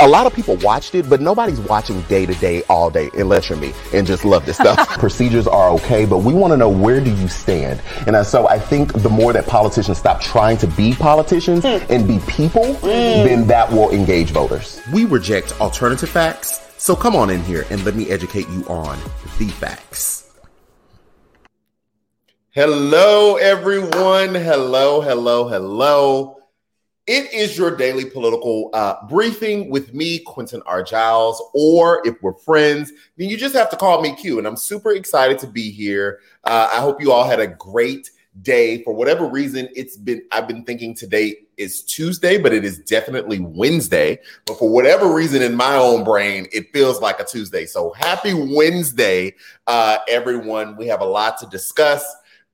a lot of people watched it, but nobody's watching day to day all day unless you're me and just love this stuff. Procedures are okay, but we want to know where do you stand? And so I think the more that politicians stop trying to be politicians hmm. and be people, hmm. then that will engage voters. We reject alternative facts, so come on in here and let me educate you on the facts. Hello, everyone. Hello, hello, hello. It is your daily political uh, briefing with me, Quentin R. Jiles, or if we're friends, then you just have to call me Q. And I'm super excited to be here. Uh, I hope you all had a great day. For whatever reason, it's been I've been thinking today is Tuesday, but it is definitely Wednesday. But for whatever reason in my own brain, it feels like a Tuesday. So happy Wednesday, uh, everyone. We have a lot to discuss.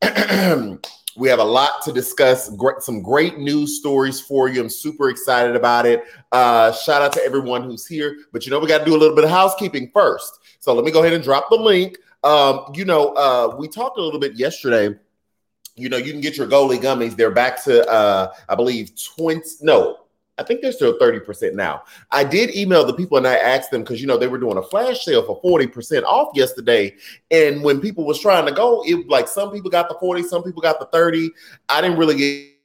we have a lot to discuss. Some great news stories for you. I'm super excited about it. Uh, shout out to everyone who's here. But you know, we got to do a little bit of housekeeping first. So let me go ahead and drop the link. Um, you know, uh, we talked a little bit yesterday. You know, you can get your Goli gummies. They're back to, uh, I believe, 20. No, I think they're still 30% now. I did email the people and I asked them because you know they were doing a flash sale for 40% off yesterday. And when people was trying to go, it like some people got the 40, some people got the 30. I didn't really get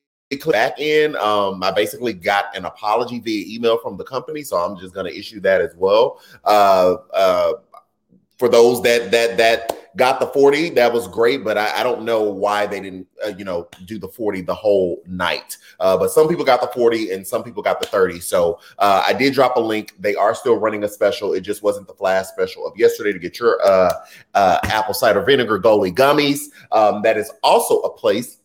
back in. Um, I basically got an apology via email from the company, so I'm just gonna issue that as well. Uh, uh, for those that that that got the 40 that was great but i, I don't know why they didn't uh, you know do the 40 the whole night. Uh, but some people got the 40 and some people got the 30 so uh, i did drop a link. They are still running a special. It just wasn't the flash special of yesterday to get your uh, uh, apple cider vinegar Goli gummies. Um, that is also a place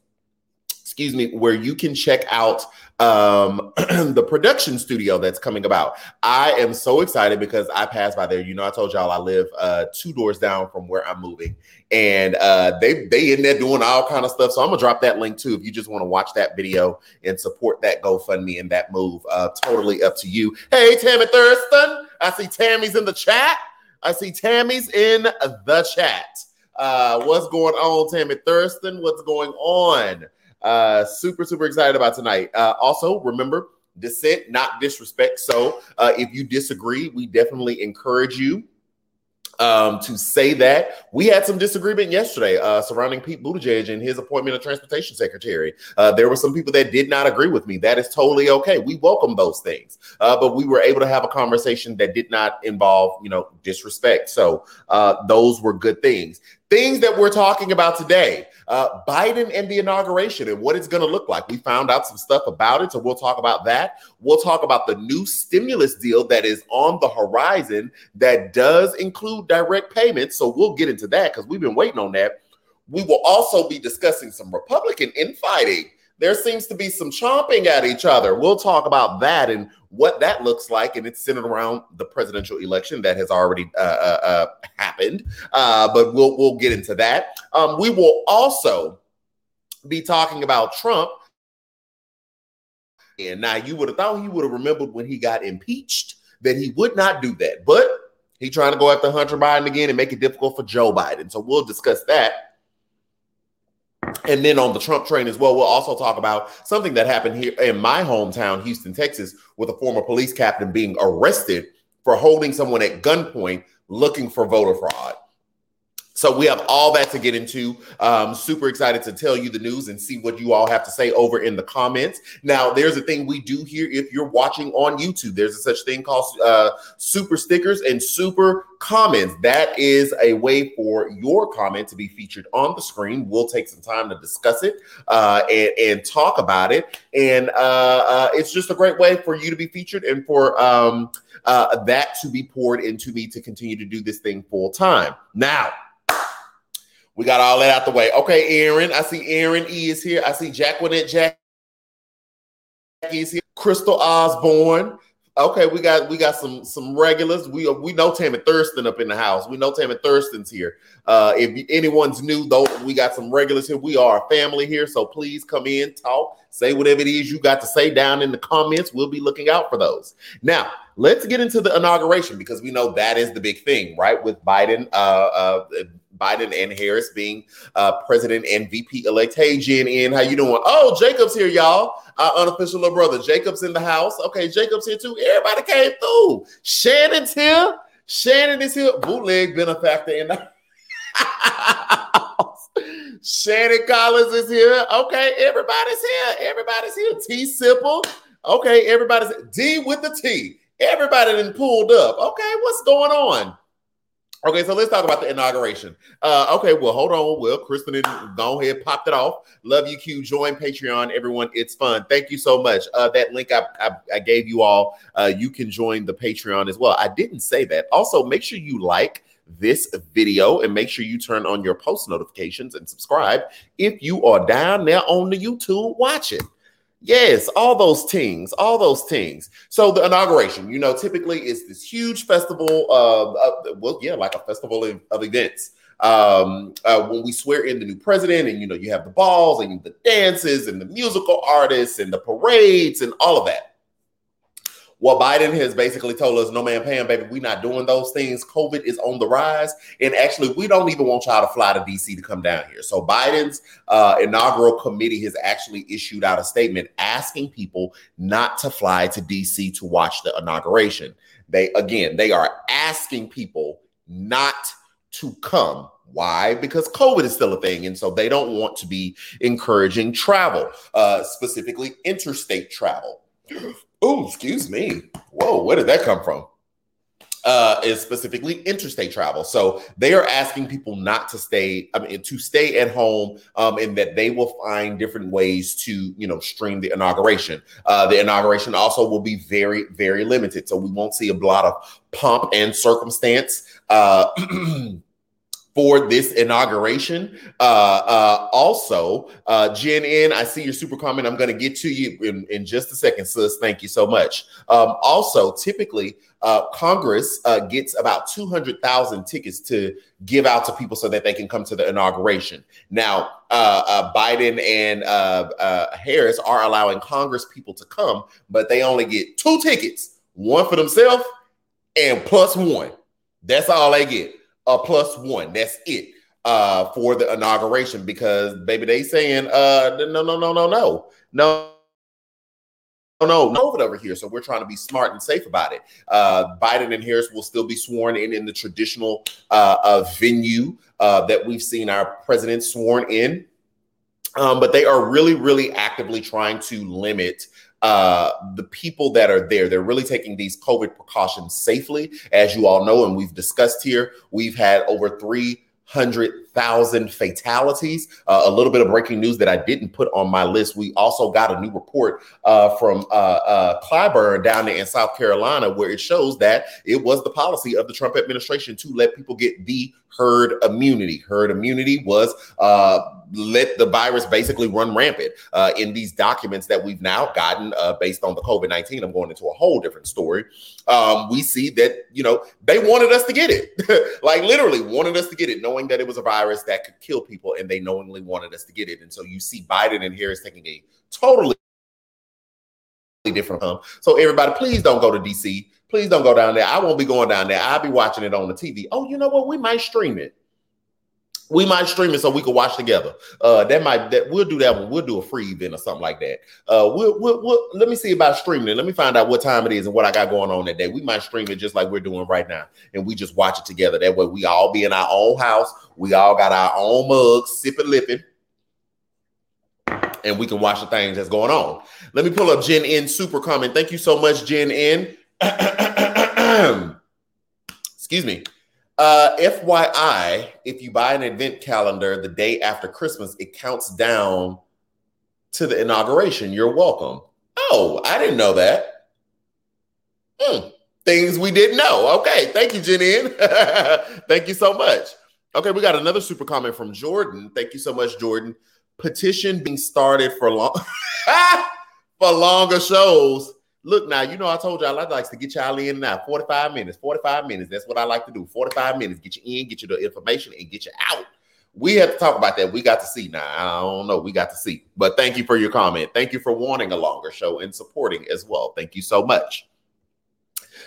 excuse me where you can check out um, the production studio that's coming about. I am so excited because I passed by there. You know, I told y'all I live uh, two doors down from where I'm moving, and uh, they they in there doing all kind of stuff. So I'm gonna drop that link too if you just want to watch that video and support that GoFundMe and that move. Uh, totally up to you. Hey, Tammy Thurston, I see Tammy's in the chat. I see Tammy's in the chat. Uh, what's going on, Tammy Thurston? What's going on? Uh, super, super excited about tonight. Uh, also, remember dissent, not disrespect. So uh, if you disagree, we definitely encourage you um, to say that. We had some disagreement yesterday uh, surrounding Pete Buttigieg and his appointment of transportation secretary. Uh, there were some people that did not agree with me. That is totally okay. We welcome those things, uh, but we were able to have a conversation that did not involve, you know, disrespect. So uh, those were good things. Things that we're talking about today uh, Biden and the inauguration and what it's going to look like. We found out some stuff about it, so we'll talk about that. We'll talk about the new stimulus deal that is on the horizon that does include direct payments. So we'll get into that because we've been waiting on that. We will also be discussing some Republican infighting there seems to be some chomping at each other. We'll talk about that and what that looks like, and it's centered around the presidential election that has already uh, uh, uh, happened. Uh, but we'll we'll get into that. Um, we will also be talking about Trump. And now you would have thought he would have remembered when he got impeached that he would not do that, but he trying to go after Hunter Biden again and make it difficult for Joe Biden. So we'll discuss that. And then on the Trump train as well, we'll also talk about something that happened here in my hometown, Houston, Texas, with a former police captain being arrested for holding someone at gunpoint looking for voter fraud. So we have all that to get into. Um, super excited to tell you the news and see what you all have to say over in the comments. Now, there's a thing we do here if you're watching on YouTube. There's a such thing called uh, super stickers and super comments. That is a way for your comment to be featured on the screen. We'll take some time to discuss it uh, and, and, talk about it. And uh, uh it's just a great way for you to be featured and for um, uh, that to be poured into me to continue to do this thing full time. Now, we got all that out the way. Okay, Aaron. I see Aaron E is here. I see Jacqueline Jack is here. Crystal Osborne. Okay, we got we got some some regulars. We we know Tammy Thurston up in the house. We know Tammy Thurston's here. Uh, if anyone's new, though, we got some regulars here. We are a family here, so please come in, talk, Say whatever it is you got to say down in the comments. We'll be looking out for those. Now, let's get into the inauguration because we know that is the big thing, right? With Biden, uh, uh, Biden and Harris being uh, president and VP elect. Hey, Jen, how you doing? Oh, Jacob's here, y'all. Our unofficial little brother, Jacob's in the house. Okay, Jacob's here too. Everybody came through. Shannon's here. Shannon is here. Bootleg benefactor in the house. Shannon Collins is here. Okay, everybody's here. Everybody's here. T Simple. Okay, everybody's D with the T. Everybody then pulled up. Okay, what's going on? Okay, so let's talk about the inauguration. Uh, okay, well, hold on. Well, Kristen, go ahead, popped it off. Love you, Q. Join Patreon, everyone. It's fun. Thank you so much. Uh, that link I, I, I, gave you all, uh, you can join the Patreon as well. I didn't say that. Also, make sure you like this video and make sure you turn on your post notifications and subscribe if you are down there on the YouTube watching. Yes, all those things, all those things. So the inauguration, you know, typically is this huge festival of, of well, yeah, like a festival of, of events. Um, uh, when we swear in the new president, and you know, you have the balls and the dances and the musical artists and the parades and all of that. Well, Biden has basically told us, no man paying, baby, we're not doing those things. COVID is on the rise. And actually, we don't even want y'all to fly to DC to come down here. So Biden's uh, inaugural committee has actually issued out a statement asking people not to fly to DC to watch the inauguration. They, again, they are asking people not to come. Why? Because COVID is still a thing. And so they don't want to be encouraging travel, uh, specifically interstate travel. Oh, excuse me. Whoa, where did that come from? Uh, is specifically interstate travel. So they are asking people not to stay, I mean, to stay at home, um, and that they will find different ways to, you know, stream the inauguration. Uh, the inauguration also will be very, very limited. So we won't see a lot of pomp and circumstance. Uh, for this inauguration. Uh, uh, also, uh, Jen N, I see your super comment. I'm going to get to you in, in just a second, sis. Thank you so much. Um, also, typically, uh, Congress uh, gets about 200,000 tickets to give out to people so that they can come to the inauguration. Now, uh, uh Biden and uh, uh, Harris are allowing Congress people to come, but they only get two tickets one for themselves and plus one. That's all they get a plus one. That's it uh, for the inauguration because baby, they saying uh, no, no, no, no, no, no. No, no, COVID over here. So we're trying to be smart and safe about it. Uh, Biden and Harris will still be sworn in in the traditional uh, uh, venue uh, that we've seen our president sworn in. Um, but they are really, really actively trying to limit uh, the people that are there. They're really taking these COVID precautions safely. As you all know, and we've discussed here, we've had over 300,000 fatalities. Uh, a little bit of breaking news that I didn't put on my list. We also got a new report uh, from uh, uh, Clyburn down there in South Carolina where it shows that it was the policy of the Trump administration to let people get the herd immunity. Herd immunity was uh, let the virus basically run rampant. Uh, in these documents that we've now gotten uh, based on the COVID 19, I'm going into a whole different story. Um, we see that, you know, they wanted us to get it, like literally wanted us to get it, knowing that it was a virus that could kill people, and they knowingly wanted us to get it. And so you see Biden and Harris taking a totally different hum. So everybody, please don't go to DC. Please don't go down there. I won't be going down there. I'll be watching it on the TV. Oh, you know what? We might stream it. We might stream it so we can watch together. Uh, that might that we'll do that one. We'll do a free event or something like that. Uh, we'll, we'll, we'll let me see about streaming it. Let me find out what time it is and what I got going on that day. We might stream it just like we're doing right now, and we just watch it together. That way, we all be in our own house. We all got our own mugs, sipping, lipping and we can watch the things that's going on. Let me pull up Jen N super comment. Thank you so much, Jen N. Excuse me. Uh, FYI, if you buy an event calendar the day after Christmas, it counts down to the inauguration. You're welcome. Oh, I didn't know that. Hmm. Things we didn't know. Okay. Thank you, Jen Thank you so much. Okay, we got another super comment from Jordan. Thank you so much, Jordan. Petition being started for long for longer shows Look now, you know I told y'all I like to get y'all in now. 45 minutes, 45 minutes. That's what I like to do. 45 minutes, get you in, get you the information, and get you out. we have to talk about that. We got to see now. I don't know. We got to see. But thank you for your comment. Thank you for wanting a longer show and supporting as well. Thank you so much.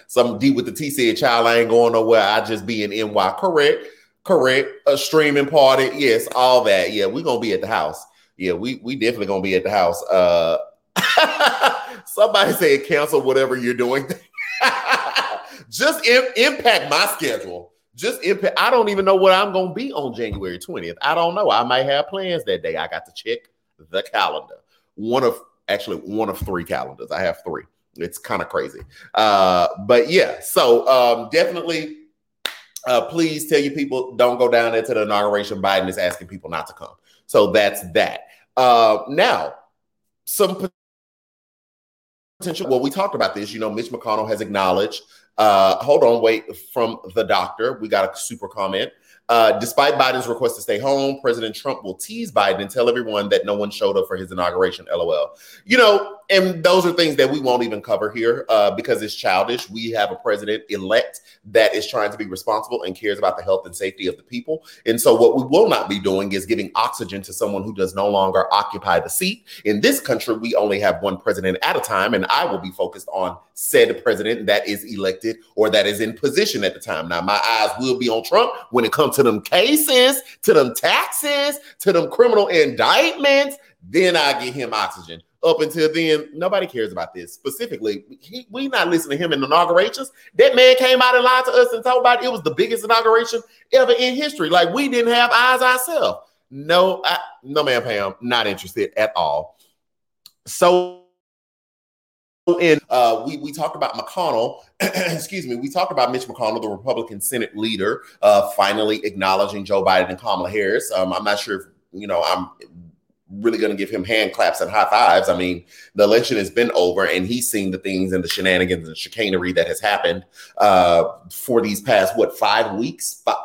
Some D with the T said, "Child, I ain't going nowhere. I just be in NY." Correct, correct. A streaming party, yes, all that. Yeah, we gonna be at the house. Yeah, we we definitely gonna be at the house. Uh, somebody said cancel whatever you're doing. just Im- impact my schedule. Just impact. I don't even know what I'm gonna be on January 20th. I don't know. I might have plans that day. I got to check the calendar. One of actually one of three calendars. I have three. It's kind of crazy. Uh, but yeah, so um, definitely uh, please tell your people don't go down there to the inauguration. Biden is asking people not to come. So that's that. Uh, now, some potential. Well, we talked about this. You know, Mitch McConnell has acknowledged. Uh, hold on, wait. From the doctor, we got a super comment. Uh, despite Biden's request to stay home, President Trump will tease Biden and tell everyone that no one showed up for his inauguration. LOL. You know, and those are things that we won't even cover here uh, because it's childish. We have a president elect that is trying to be responsible and cares about the health and safety of the people. And so, what we will not be doing is giving oxygen to someone who does no longer occupy the seat. In this country, we only have one president at a time, and I will be focused on said president that is elected or that is in position at the time. Now, my eyes will be on Trump when it comes to them cases, to them taxes, to them criminal indictments, then I get him oxygen. Up until then, nobody cares about this. Specifically, he, we not listening to him in inaugurations. That man came out and lied to us and talked about it was the biggest inauguration ever in history. Like we didn't have eyes ourselves. No, I, no, man, Pam, not interested at all. So in uh, we we talked about McConnell, excuse me, we talked about Mitch McConnell, the Republican Senate leader, uh, finally acknowledging Joe Biden and Kamala Harris. Um, I'm not sure if you know I'm really going to give him hand claps and high fives. I mean, the election has been over, and he's seen the things and the shenanigans and chicanery that has happened uh, for these past what five weeks, five,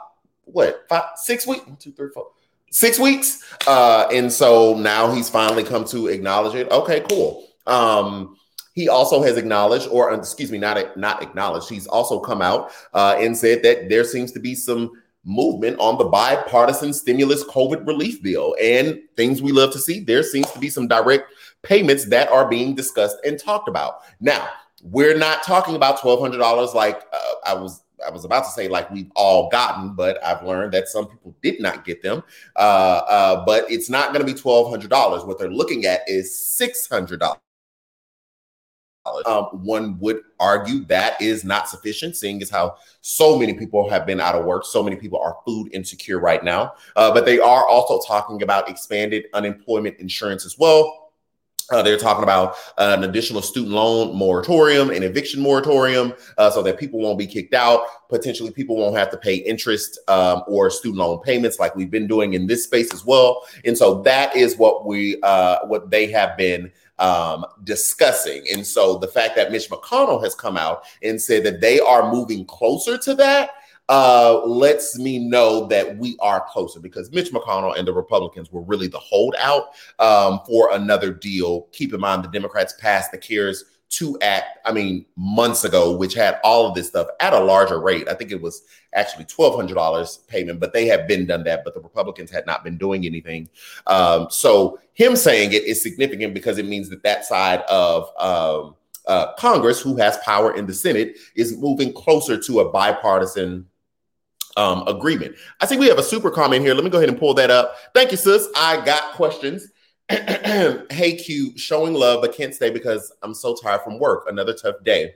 what five, six weeks, one, two, three, four, six weeks, uh, and so now he's finally come to acknowledge it. Okay, cool. Um, he also has acknowledged, or excuse me, not not acknowledged. He's also come out uh, and said that there seems to be some movement on the bipartisan stimulus COVID relief bill and things we love to see. There seems to be some direct payments that are being discussed and talked about. Now, we're not talking about twelve hundred dollars like uh, I was I was about to say like we've all gotten, but I've learned that some people did not get them. Uh, uh, but it's not going to be twelve hundred dollars. What they're looking at is six hundred dollars. Um, one would argue that is not sufficient, seeing as how so many people have been out of work. So many people are food insecure right now. Uh, but they are also talking about expanded unemployment insurance as well. Uh, they're talking about uh, an additional student loan moratorium and eviction moratorium uh, so that people won't be kicked out. Potentially, people won't have to pay interest um, or student loan payments like we've been doing in this space as well. And so that is what we uh, what they have been um, discussing. And so the fact that Mitch McConnell has come out and said that they are moving closer to that uh, lets me know that we are closer because Mitch McConnell and the Republicans were really the holdout um, for another deal. Keep in mind, the Democrats passed the CARES to Act, I mean, months ago, which had all of this stuff at a larger rate. I think it was actually $1,200 payment, but they have been done that, but the Republicans had not been doing anything. Um, so him saying it is significant because it means that that side of um, uh, Congress, who has power in the Senate, is moving closer to a bipartisan um, agreement. I think we have a super comment here. Let me go ahead and pull that up. Thank you, sis. I got questions. hey Q, showing love, but can't stay because I'm so tired from work. Another tough day.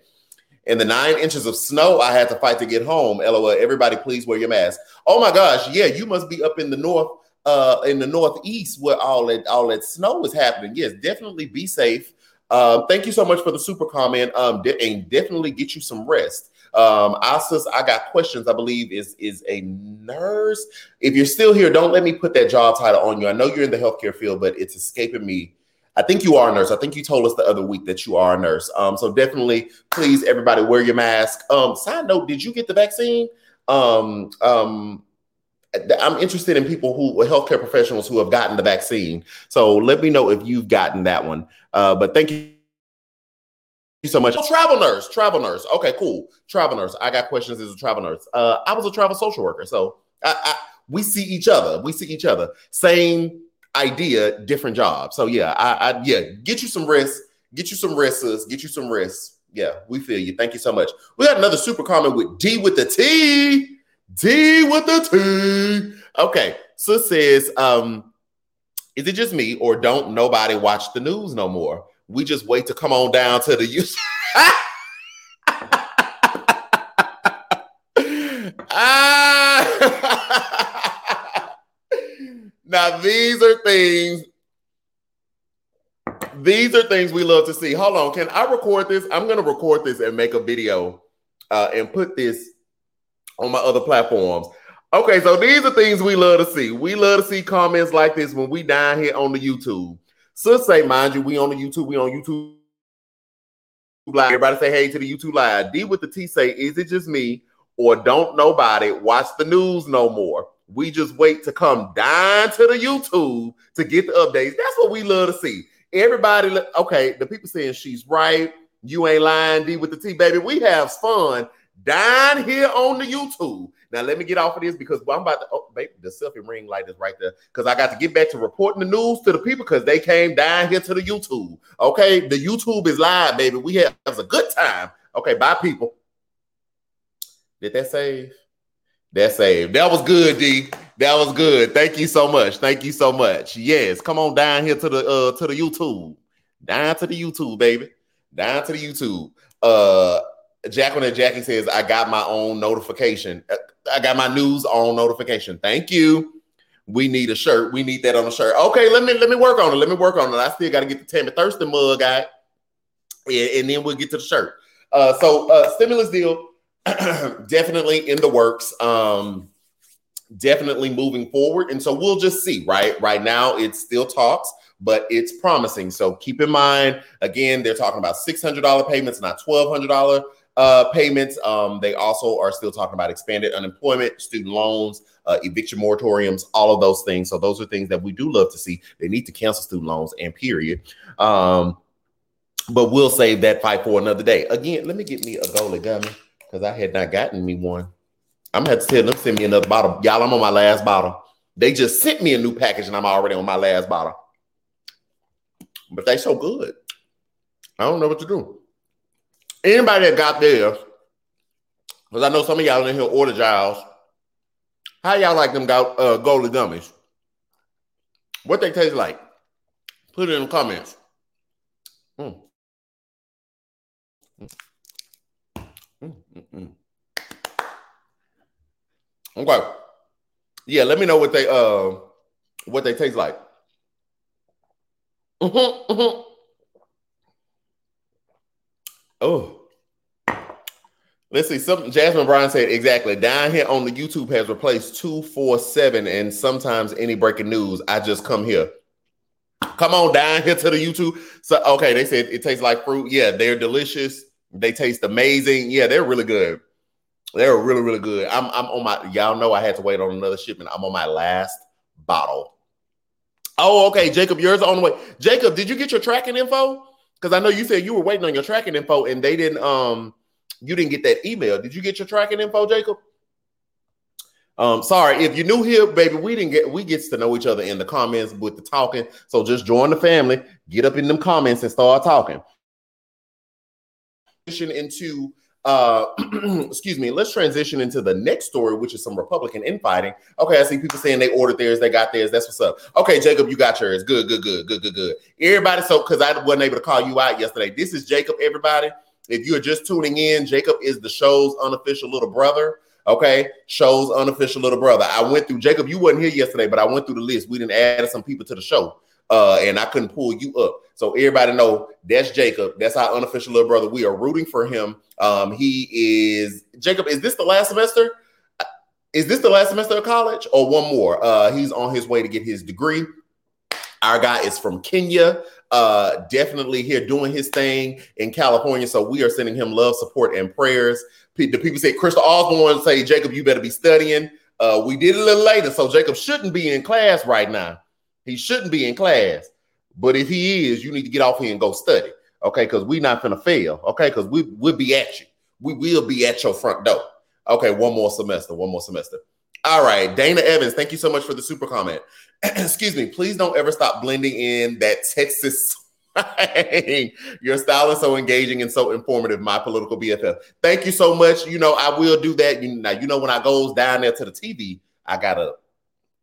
In the nine inches of snow I had to fight to get home. LOL. Everybody, please wear your mask. Oh my gosh, yeah, you must be up in the north, uh, in the northeast where all that all that snow is happening. Yes, definitely be safe. Um, thank you so much for the super comment. Um, de- and definitely get you some rest. Um, Asas, I got questions. I believe is is a nurse. If you're still here, don't let me put that job title on you. I know you're in the healthcare field, but it's escaping me. I think you are a nurse. I think you told us the other week that you are a nurse. Um, so definitely, please, everybody, wear your mask. Um, side note: Did you get the vaccine? Um, um, I'm interested in people who are healthcare professionals who have gotten the vaccine. So let me know if you've gotten that one. Uh, but thank you you so much. Oh, travel nurse, travel nurse. Okay, cool. Travel nurse. I got questions as a travel nurse. Uh, I was a travel social worker, so I, I, we see each other. We see each other. Same idea, different job. So yeah, I, I yeah, get you some rest. Get you some rest, sis. Get you some rest. Yeah, we feel you. Thank you so much. We got another super comment with D with the T. D with the T. Okay, sis says, um, is it just me or don't nobody watch the news no more? We just wait to come on down to the use. ah! now these are things. These are things we love to see. Hold on, can I record this? I'm gonna record this and make a video uh, and put this on my other platforms. Okay, so these are things we love to see. We love to see comments like this when we down here on the YouTube. So say, mind you, we on the YouTube, we on YouTube live. Everybody say hey to the YouTube live. D with the T say, is it just me or don't nobody watch the news no more? We just wait to come down to the YouTube to get the updates. That's what we love to see. Everybody, okay, the people saying she's right. You ain't lying, D with the T, baby. We have fun down here on the YouTube. Now let me get off of this because I'm about to. Oh, baby, the selfie ring light is right there because I got to get back to reporting the news to the people because they came down here to the YouTube. Okay, the YouTube is live, baby. We have a good time. Okay, bye, people. Did that save? That saved. That was good, D. That was good. Thank you so much. Thank you so much. Yes, come on down here to the uh to the YouTube. Down to the YouTube, baby. Down to the YouTube. Uh Jacqueline and Jackie says, I got my own notification. Uh, I got my news on notification. Thank you. We need a shirt. We need that on a shirt. Okay, let me let me work on it. Let me work on it. I still got to get the Tammy Thurston mug out, and, and then we'll get to the shirt. Uh, so uh, stimulus deal definitely in the works. Um, definitely moving forward, and so we'll just see. Right, right now it's still talks but it's promising. So keep in mind, again, they're talking about $600 payments, not $1,200 uh, payments. Um, they also are still talking about expanded unemployment, student loans, uh, eviction moratoriums, all of those things. So those are things that we do love to see. They need to cancel student loans and period. Um, but we'll save that fight for another day. Again, let me get me a Goli gummy because I had not gotten me one. I'm gonna have to tell them send me another bottle. Y'all, I'm on my last bottle. They just sent me a new package and I'm already on my last bottle. But they so good. I don't know what to do. Anybody that got there, because I know some of y'all in here order Giles. How y'all like them go, uh, gummies? What they taste like? Put it in the comments. Mm. Mm, mm, mm. okay. Yeah, let me know what they uh what they taste like. Mm-hmm, mm-hmm. Oh. Let's see. Some Jasmine Bryan said exactly. Down here on the YouTube has replaced two, four, seven, and sometimes any breaking news. I just come here. Come on down here to the YouTube. So okay, they said it tastes like fruit. Yeah, they're delicious. They taste amazing. Yeah, they're really good. They're really, really good. I'm I'm on my y'all know I had to wait on another shipment. I'm on my last bottle. Oh, okay. Jacob, yours on the way. Jacob, did you get your tracking info? Because I know you said you were waiting on your tracking info and they didn't um you didn't get that email. Did you get your tracking info, Jacob? Um, sorry, if you're new here, baby, we didn't get we gets to know each other in the comments with the talking. So just join the family, get up in them comments and start talking. Into uh, excuse me, let's transition into the next story, which is some Republican infighting. Okay, I see people saying they ordered theirs, they got theirs. That's what's up. Okay, Jacob, you got yours. Good, good, good, good, good, good. Everybody, so because I wasn't able to call you out yesterday, this is Jacob, everybody. If you're just tuning in, Jacob is the show's unofficial little brother. Okay, show's unofficial little brother. I went through Jacob. You wasn't here yesterday, but I went through the list. We didn't add some people to the show, uh, and I couldn't pull you up. So everybody know that's Jacob. That's our unofficial little brother. We are rooting for him. Um, he is Jacob. Is this the last semester? Is this the last semester of college or one more? Uh, he's on his way to get his degree. Our guy is from Kenya. Uh, definitely here doing his thing in California. So we are sending him love, support, and prayers. The people say Crystal Osborne say, Jacob, you better be studying. Uh, we did a little later, so Jacob shouldn't be in class right now. He shouldn't be in class. But if he is, you need to get off here and go study. Okay, because we're not gonna fail. Okay, because we we'll be at you. We will be at your front door. Okay, one more semester, one more semester. All right, Dana Evans, thank you so much for the super comment. Excuse me, please don't ever stop blending in that Texas Your style is so engaging and so informative, my political BFF. Thank you so much. You know, I will do that. You now, you know, when I goes down there to the TV, I gotta,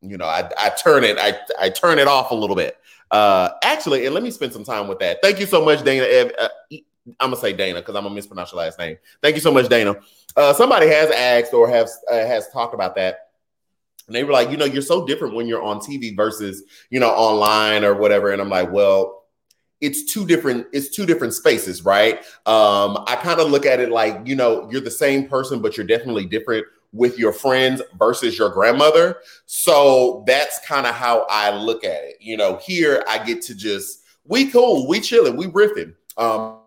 you know, I, I turn it, I, I turn it off a little bit. Uh, actually, and let me spend some time with that. Thank you so much, Dana. Uh, I'm gonna say Dana because I'm gonna mispronounce your last name. Thank you so much, Dana. Uh, somebody has asked or has uh, has talked about that. And they were like, you know, you're so different when you're on TV versus, you know, online or whatever. And I'm like, well, it's two different it's two different spaces right um i kind of look at it like you know you're the same person but you're definitely different with your friends versus your grandmother so that's kind of how i look at it you know here i get to just we cool we chilling we riffing um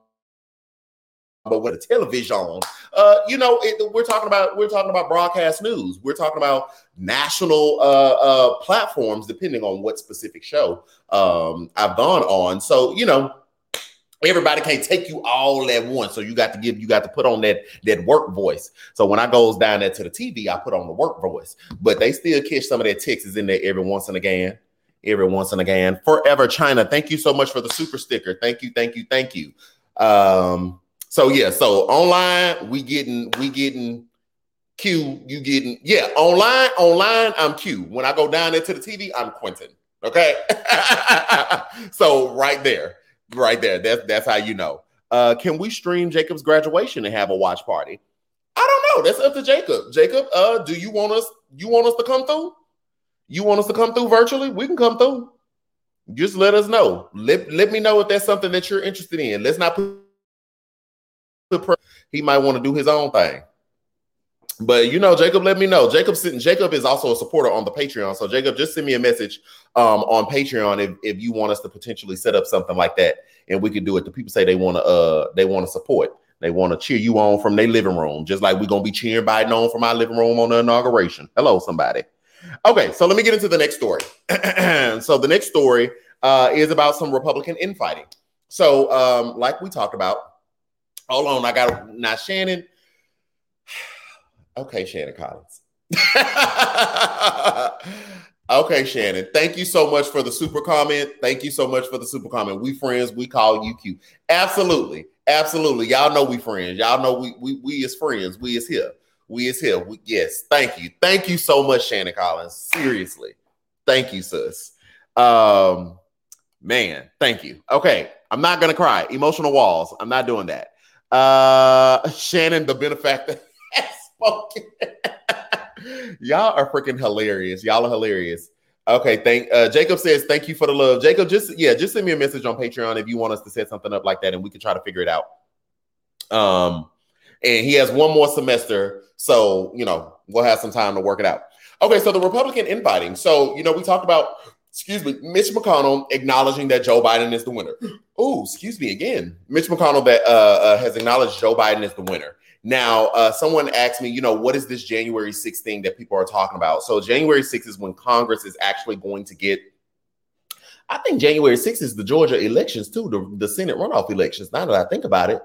but with a television, uh, you know, it, we're talking about we're talking about broadcast news. We're talking about national uh, uh, platforms, depending on what specific show um, I've gone on. So you know, everybody can't take you all at once. So you got to give you got to put on that that work voice. So when I goes down there to the TV, I put on the work voice. But they still catch some of that Texas in there every once and again. Every once and again. Forever China. Thank you so much for the super sticker. Thank you, thank you, thank you. Um, so yeah, so online we getting we getting Q, you getting yeah, online, online, I'm Q. When I go down there to the TV, I'm Quentin. Okay. so right there, right there. That's that's how you know. Uh, can we stream Jacob's graduation and have a watch party? I don't know. That's up to Jacob. Jacob, uh, do you want us you want us to come through? You want us to come through virtually? We can come through. Just let us know. Let, let me know if that's something that you're interested in. Let's not put he might want to do his own thing. But you know, Jacob, let me know. Jacob. Jacob is also a supporter on the Patreon. So Jacob, just send me a message um, on Patreon if, if you want us to potentially set up something like that, and we can do it. The people say they want to uh they want to support. They want to cheer you on from their living room, just like we're gonna be cheering Biden on from our living room on the inauguration. Hello, somebody. Okay, so let me get into the next story. so the next story uh, is about some Republican infighting. So, um, like we talked about, Hold on, I got now Shannon. Okay, Shannon Collins. okay, Shannon. Thank you so much for the super comment. Thank you so much for the super comment. We friends, we call you Q. Absolutely. Absolutely. Y'all know we friends. Y'all know we we we is friends. We is here. We is here. We, yes. Thank you. Thank you so much, Shannon Collins. Seriously. Thank you, sis. Um, man, thank you. Okay. I'm not gonna cry. Emotional walls. I'm not doing that. Uh, Shannon, the benefactor, spoken. Y'all are freaking hilarious. Y'all are hilarious. Okay, thank uh, Jacob says thank you for the love. Jacob, just yeah, just send me a message on Patreon if you want us to set something up like that, and we can try to figure it out. Um, and he has one more semester, so you know we'll have some time to work it out. Okay, so the Republican inviting. So you know we talked about excuse me, Mitch McConnell acknowledging that Joe Biden is the winner. Oh, excuse me again. Mitch McConnell that uh, uh, has acknowledged Joe Biden is the winner. Now, uh, someone asked me, you know, what is this January 6th thing that people are talking about? So, January 6th is when Congress is actually going to get. I think January 6th is the Georgia elections too, the, the Senate runoff elections. Now that I think about it,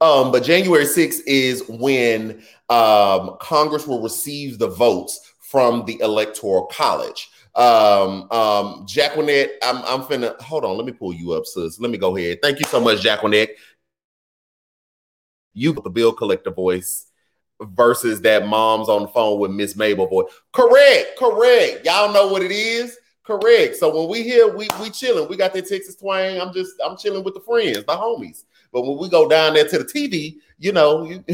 um, but January 6th is when um, Congress will receive the votes from the Electoral College. Um, um, Jacqueline, I'm I'm finna hold on. Let me pull you up, sis. Let me go ahead. Thank you so much, Jacqueline. You got the bill collector voice versus that mom's on the phone with Miss Mabel voice. Correct, correct. Y'all know what it is. Correct. So when we here, we we chilling. We got that Texas twang. I'm just I'm chilling with the friends, the homies. But when we go down there to the TV, you know, you,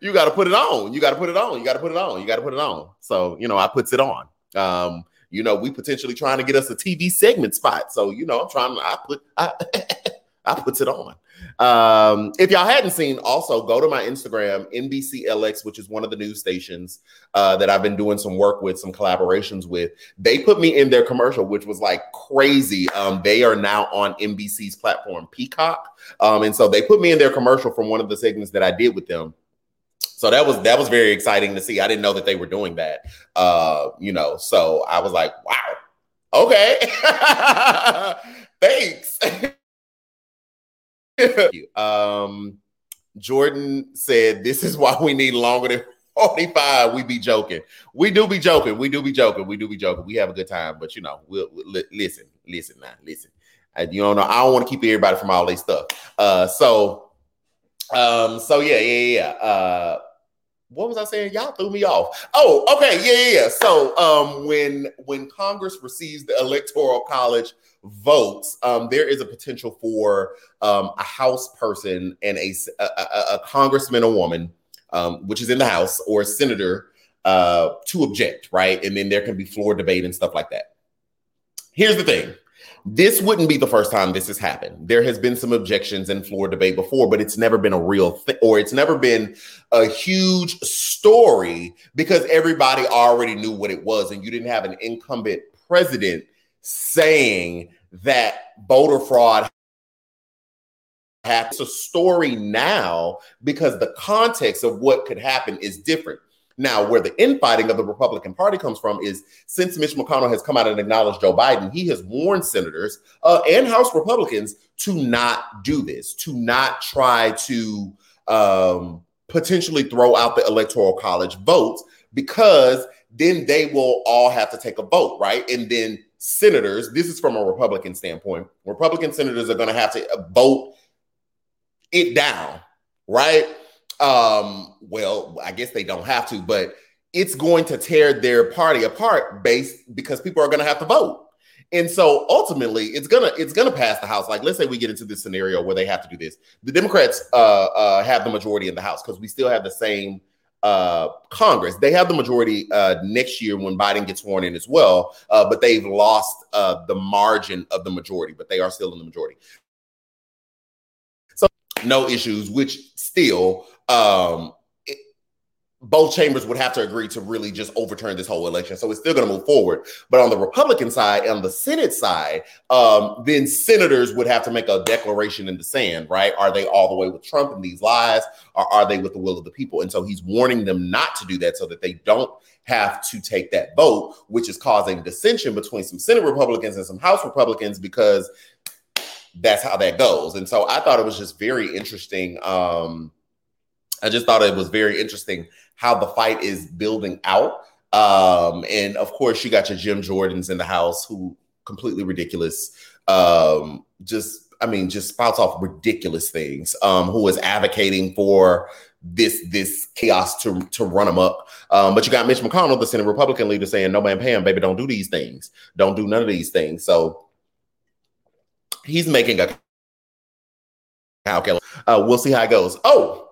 you got to put it on. You got to put it on. You got to put it on. You got to put it on. So, you know, I puts it on. Um, you know, we potentially trying to get us a TV segment spot. So, you know, I'm trying to, I put, I, I puts it on. Um, if y'all hadn't seen, also go to my Instagram, NBCLX, which is one of the news stations uh, that I've been doing some work with, some collaborations with. They put me in their commercial, which was like crazy. Um, they are now on NBC's platform, Peacock, um, and so they put me in their commercial from one of the segments that I did with them. So that was that was very exciting to see. I didn't know that they were doing that. Uh, you know, so I was like, wow, okay, thanks. um, Jordan said, "This is why we need longer than 45, we be joking. We do be joking. We do be joking. We do be joking. We have a good time, but you know, we'll, we'll listen, listen now, listen. I, you don't know. I don't want to keep everybody from all this stuff. Uh, so, um, so yeah, yeah, yeah. Uh, what was I saying? Y'all threw me off. Oh, okay, yeah, yeah. yeah. So, um, when when Congress receives the Electoral College votes, um, there is a potential for um, a House person and a, a, a congressman, or woman um, which is in the House, or a senator uh, to object, right? And then there can be floor debate and stuff like that. Here's the thing this wouldn't be the first time this has happened. There has been some objections in floor debate before, but it's never been a real thing, or it's never been a huge story because everybody already knew what it was, and you didn't have an incumbent president saying that voter fraud it's a story now because the context of what could happen is different. Now, where the infighting of the Republican Party comes from is since Mitch McConnell has come out and acknowledged Joe Biden, he has warned senators uh, and House Republicans to not do this, to not try to um, potentially throw out the Electoral College votes because then they will all have to take a vote, right? And then senators, this is from a Republican standpoint, Republican senators are going to have to uh, vote it down, right? Um, well, I guess they don't have to, but it's going to tear their party apart based because people are going to have to vote. And so ultimately, it's gonna it's gonna pass the House. Like, let's say we get into this scenario where they have to do this. The Democrats uh, uh, have the majority in the House because we still have the same uh, Congress. They have the majority uh, next year when Biden gets sworn in as well, uh, but they've lost uh, the margin of the majority, but they are still in the majority So, no issues, which still um, both chambers would have to agree to really just overturn this whole election. So it's still going to move forward. But on the Republican side, on the Senate side, um, then senators would have to make a declaration in the sand, right? Are they all the way with Trump and these lies, or are they with the will of the people? And so he's warning them not to do that so that they don't have to take that vote, which is causing dissension between some Senate Republicans and some House Republicans because that's how that goes. And so I thought it was just very interesting. Um, I just thought it was very interesting how the fight is building out. Um, and of course, you got your Jim Jordans in the house who completely ridiculous. Um, just, I mean, just spouts off ridiculous things. Um, who is advocating for this this chaos to to run them up. Um, but you got Mitch McConnell, the Senate Republican leader, saying, "No man, Pam, baby, don't do these things. Don't do none of these things." So he's making a calculation. Uh, we'll see how it goes. Oh,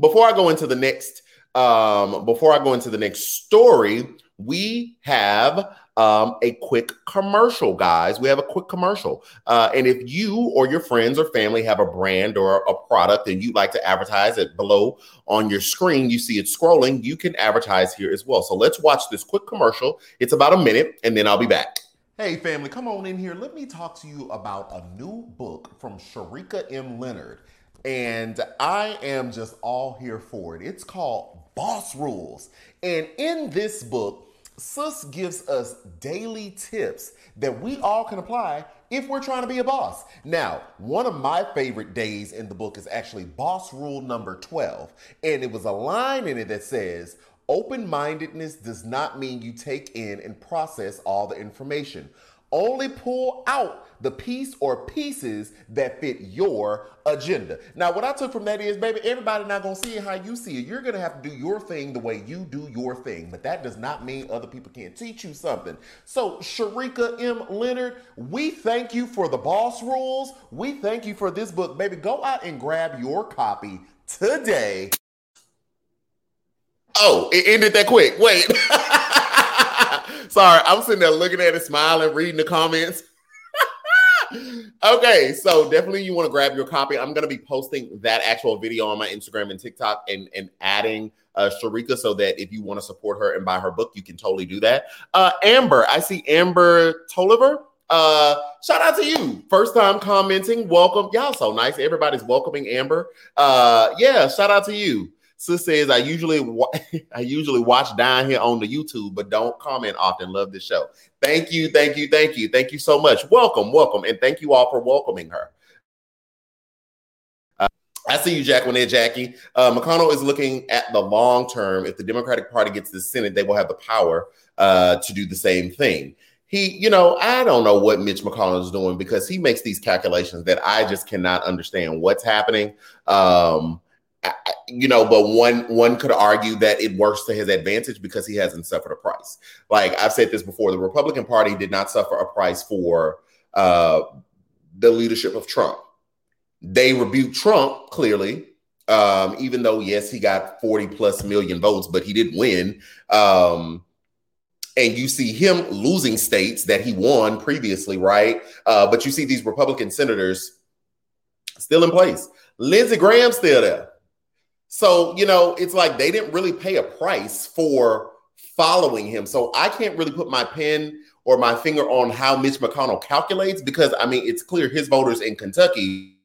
before I go into the next, um, before I go into the next story, we have um, a quick commercial, guys. We have a quick commercial. Uh, and if you or your friends or family have a brand or a product and you'd like to advertise it below on your screen, you see it scrolling, you can advertise here as well. So let's watch this quick commercial. It's about a minute, and then I'll be back. Hey, family, come on in here. Let me talk to you about a new book from Sharika M. Leonard. And I am just all here for it. It's called Boss Rules. And in this book, Sus gives us daily tips that we all can apply if we're trying to be a boss. Now, one of my favorite days in the book is actually boss rule number 12. And it was a line in it that says, Open mindedness does not mean you take in and process all the information. Only pull out the piece or pieces that fit your agenda. Now, what I took from that is, baby, everybody not gonna see it how you see it. You're gonna have to do your thing the way you do your thing, but that does not mean other people can't teach you something. So, Sharika M. Leonard, we thank you for the boss rules. We thank you for this book, baby. Go out and grab your copy today. Oh, it ended that quick. Wait. Sorry, I'm sitting there looking at it, smiling, reading the comments. okay, so definitely you want to grab your copy. I'm going to be posting that actual video on my Instagram and TikTok and, and adding uh, Sharika so that if you want to support her and buy her book, you can totally do that. Uh, Amber, I see Amber Tolliver. Uh, shout out to you. First time commenting. Welcome. Y'all so nice. Everybody's welcoming Amber. Uh, yeah, shout out to you. Sis says I usually wa- I usually watch down here on the YouTube, but don't comment often. Love this show. Thank you, thank you, thank you, thank you so much. Welcome, welcome, and thank you all for welcoming her. Uh, I see you, Jacqueline, Jackie. Uh, McConnell is looking at the long term. If the Democratic Party gets the Senate, they will have the power uh, to do the same thing. He, you know, I don't know what Mitch McConnell is doing because he makes these calculations that I just cannot understand what's happening. Um, you know, but one one could argue that it works to his advantage because he hasn't suffered a price. Like I've said this before, the Republican Party did not suffer a price for uh, the leadership of Trump. They rebuked Trump clearly, um, even though yes, he got forty plus million votes, but he didn't win. Um, and you see him losing states that he won previously, right? Uh, but you see these Republican senators still in place. Lindsey Graham still there. So, you know, it's like they didn't really pay a price for following him. So I can't really put my pen or my finger on how Mitch McConnell calculates because I mean, it's clear his voters in Kentucky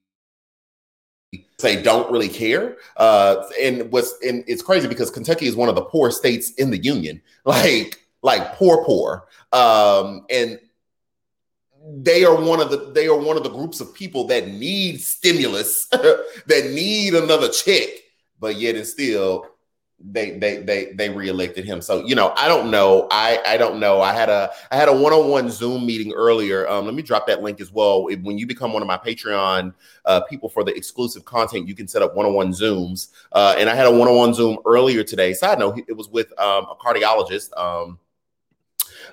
say don't really care. Uh, and what's and it's crazy because Kentucky is one of the poorest states in the union. Like like poor poor um and they are one of the they are one of the groups of people that need stimulus that need another check but yet and still they they they they reelected him. So you know i don't know. I i don't know. I had a i had a one-on-one zoom meeting earlier. Um let me drop that link as well. If, when you become one of my patreon uh people for the exclusive content you can set up one-on-one zooms. Uh and i had a one-on-one zoom earlier today. Side note it was with um a cardiologist. Um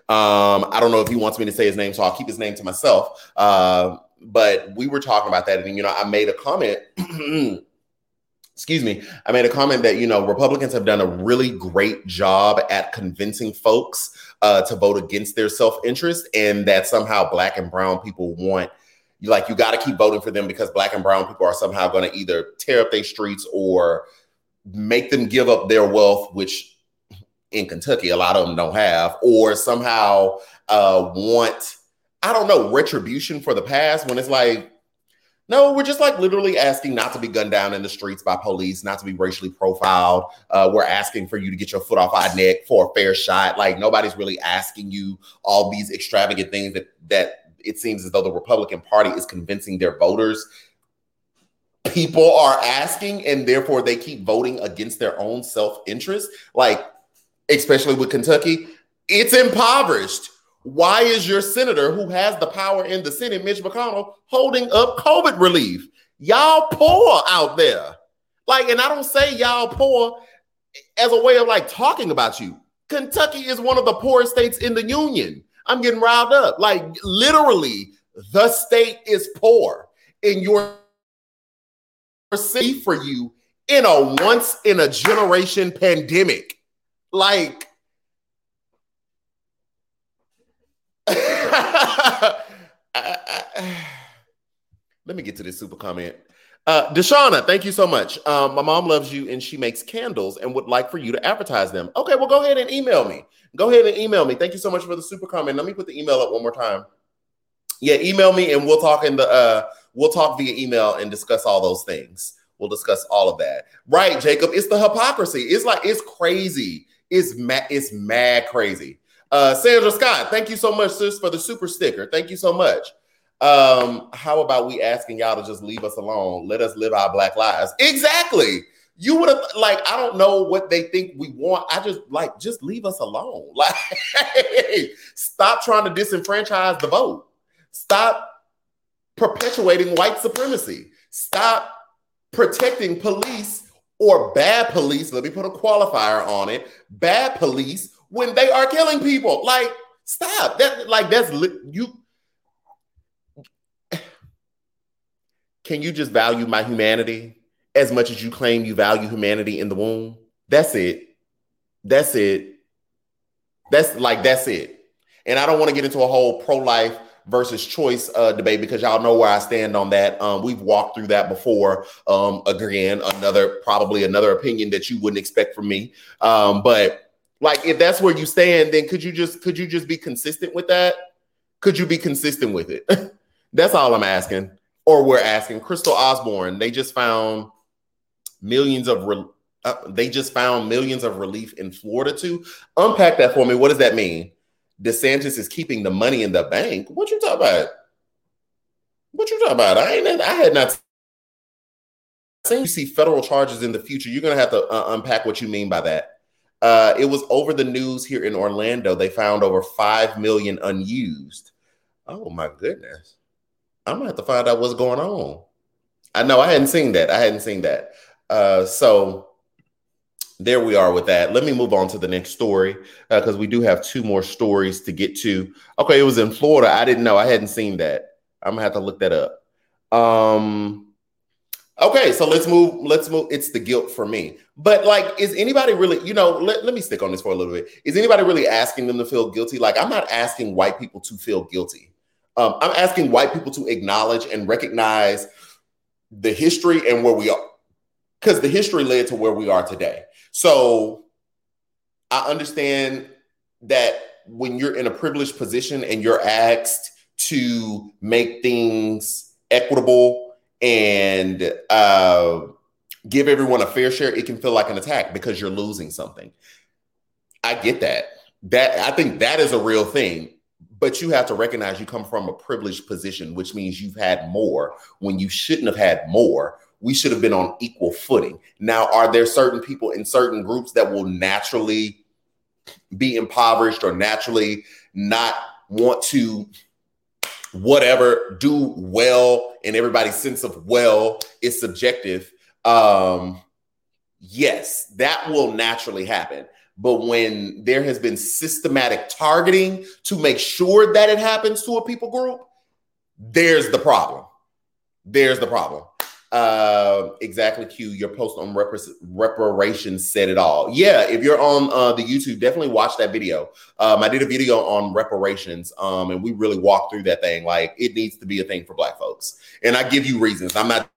um, I don't know if he wants me to say his name, so I'll keep his name to myself. Uh, but we were talking about that, and you know, I made a comment. excuse me, I made a comment that you know Republicans have done a really great job at convincing folks uh, to vote against their self interest, and that somehow Black and Brown people want like you got to keep voting for them because Black and Brown people are somehow going to either tear up their streets or make them give up their wealth, which in Kentucky, a lot of them don't have, or somehow uh, want, I don't know, retribution for the past when it's like, no, we're just like literally asking not to be gunned down in the streets by police, not to be racially profiled. Uh, we're asking for you to get your foot off our neck for a fair shot. Like nobody's really asking you all these extravagant things that that it seems as though the Republican Party is convincing their voters people are asking, and therefore they keep voting against their own self interest. Like especially with Kentucky, it's impoverished. Why is your senator who has the power in the Senate, Mitch McConnell, holding up COVID relief? Y'all poor out there. Like, and I don't say y'all poor as a way of like talking about you. Kentucky is one of the poorest states in the union. I'm getting riled up. Like, literally, the state is poor. And your city for you in a once in a generation pandemic. Like, let me get to this super comment. Uh, Deshauna, thank you so much. Um, my mom loves you and she makes candles and would like for you to advertise them. Okay, well, go ahead and email me. Go ahead and email me. Thank you so much for the super comment. Let me put the email up one more time. Yeah, email me and we'll talk in the uh, we'll talk via email and discuss all those things. We'll discuss all of that. Right, Jacob? It's the hypocrisy. It's like it's crazy it's mad, it's mad crazy. Uh, Sandra Scott, thank you so much, sis, for the super sticker. Thank you so much. Um, how about we asking y'all to just leave us alone? Let us live our black lives. Exactly. You would have like, I don't know what they think we want. I just like just leave us alone. Like, stop trying to disenfranchise the vote. Stop perpetuating white supremacy. Stop protecting police or bad police, let me put a qualifier on it, bad police when they are killing people. Like, stop. That like that's you Can you just value my humanity as much as you claim you value humanity in the womb? That's it. That's it. That's like that's it. And I don't want to get into a whole pro-life versus choice uh, debate because y'all know where I stand on that. Um, we've walked through that before. Um, again, another probably another opinion that you wouldn't expect from me. Um, but like, if that's where you stand, then could you just could you just be consistent with that? Could you be consistent with it? that's all I'm asking, or we're asking. Crystal Osborne, they just found millions of. Re- uh, they just found millions of relief in Florida too. Unpack that for me. What does that mean? DeSantis is keeping the money in the bank. What you talking about? What you talking about? I ain't. I had not say you see federal charges in the future, you're to have to uh, unpack what you mean by that. Uh, it was over the news here in Orlando. They found over 5 million unused. Oh my goodness. I'm to have to find out what's going on. I know I hadn't seen that. I hadn't seen that. Uh, so there we are with that. Let me move on to the next story because uh, we do have two more stories to get to. Okay, it was in Florida. I didn't know. I hadn't seen that. I'm gonna have to look that up. Um, okay, so let's move. Let's move. It's the guilt for me. But like, is anybody really? You know, let, let me stick on this for a little bit. Is anybody really asking them to feel guilty? Like, I'm not asking white people to feel guilty. Um, I'm asking white people to acknowledge and recognize the history and where we are, because the history led to where we are today. So I understand that when you're in a privileged position and you're asked to make things equitable and uh, give everyone a fair share, it can feel like an attack because you're losing something. I get that. That I think that is a real thing. But you have to recognize you come from a privileged position, which means you've had more when you shouldn't have had more we should have been on equal footing. Now, are there certain people in certain groups that will naturally be impoverished or naturally not want to whatever do well and everybody's sense of well is subjective um yes that will naturally happen but when there has been systematic targeting to make sure that it happens to a people group there's the problem there's the problem uh, exactly, Q. Your post on rep- reparations said it all. Yeah, if you're on uh, the YouTube, definitely watch that video. Um, I did a video on reparations, um, and we really walked through that thing. Like, it needs to be a thing for Black folks, and I give you reasons. I'm not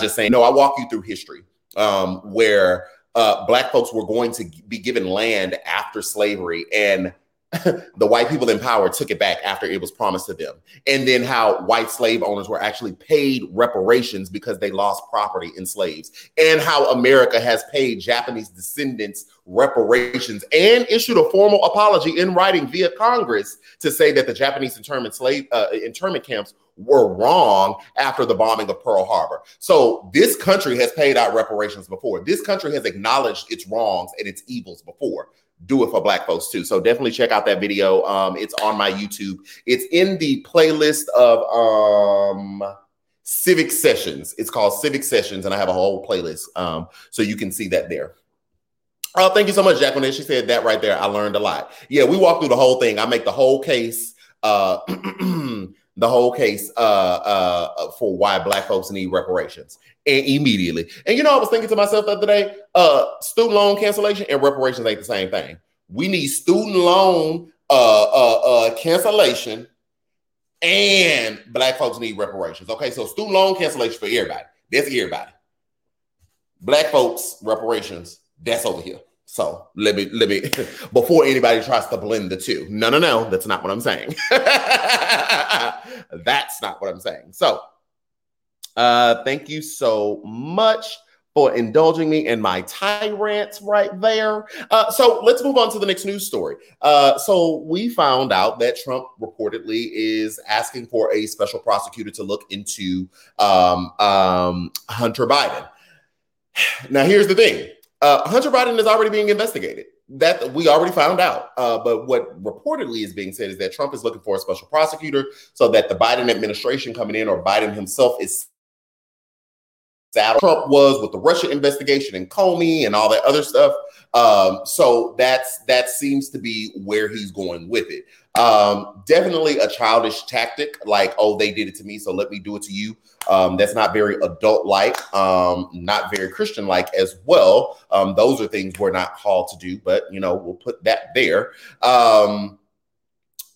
just saying. No, I walk you through history um, where uh, Black folks were going to be given land after slavery, and the white people in power took it back after it was promised to them. And then how white slave owners were actually paid reparations because they lost property in slaves. And how America has paid Japanese descendants reparations and issued a formal apology in writing via Congress to say that the Japanese internment slave uh, internment camps were wrong after the bombing of Pearl Harbor. So this country has paid out reparations before. This country has acknowledged its wrongs and its evils before do it for black folks too. So definitely check out that video. Um, it's on my YouTube. It's in the playlist of um civic sessions. It's called civic sessions, and I have a whole playlist. Um, so you can see that there. Oh, thank you so much, Jacqueline. She said that right there. I learned a lot. Yeah, we walked through the whole thing. I make the whole case, uh, the whole case uh, uh, for why Black folks need reparations and immediately. And you know, I was thinking to myself the other day, uh, student loan cancellation and reparations ain't the same thing. We need student loan uh, uh, uh, cancellation and black folks need reparations. Okay, so student loan cancellation for everybody. That's everybody. Black folks reparations. That's over here. So let me let me before anybody tries to blend the two. No, no, no. That's not what I'm saying. that's not what I'm saying. So uh, thank you so much for indulging me in my tyrants right there. Uh, so let's move on to the next news story. Uh, so we found out that Trump reportedly is asking for a special prosecutor to look into um, um, Hunter Biden. Now, here's the thing uh, Hunter Biden is already being investigated. That we already found out. Uh, but what reportedly is being said is that Trump is looking for a special prosecutor so that the Biden administration coming in or Biden himself is Trump was with the Russia investigation and Comey and all that other stuff. Um, so that's that seems to be where he's going with it. Um, definitely a childish tactic, like, oh, they did it to me, so let me do it to you. Um, that's not very adult like, um, not very Christian like as well. Um, those are things we're not called to do, but you know, we'll put that there. Um,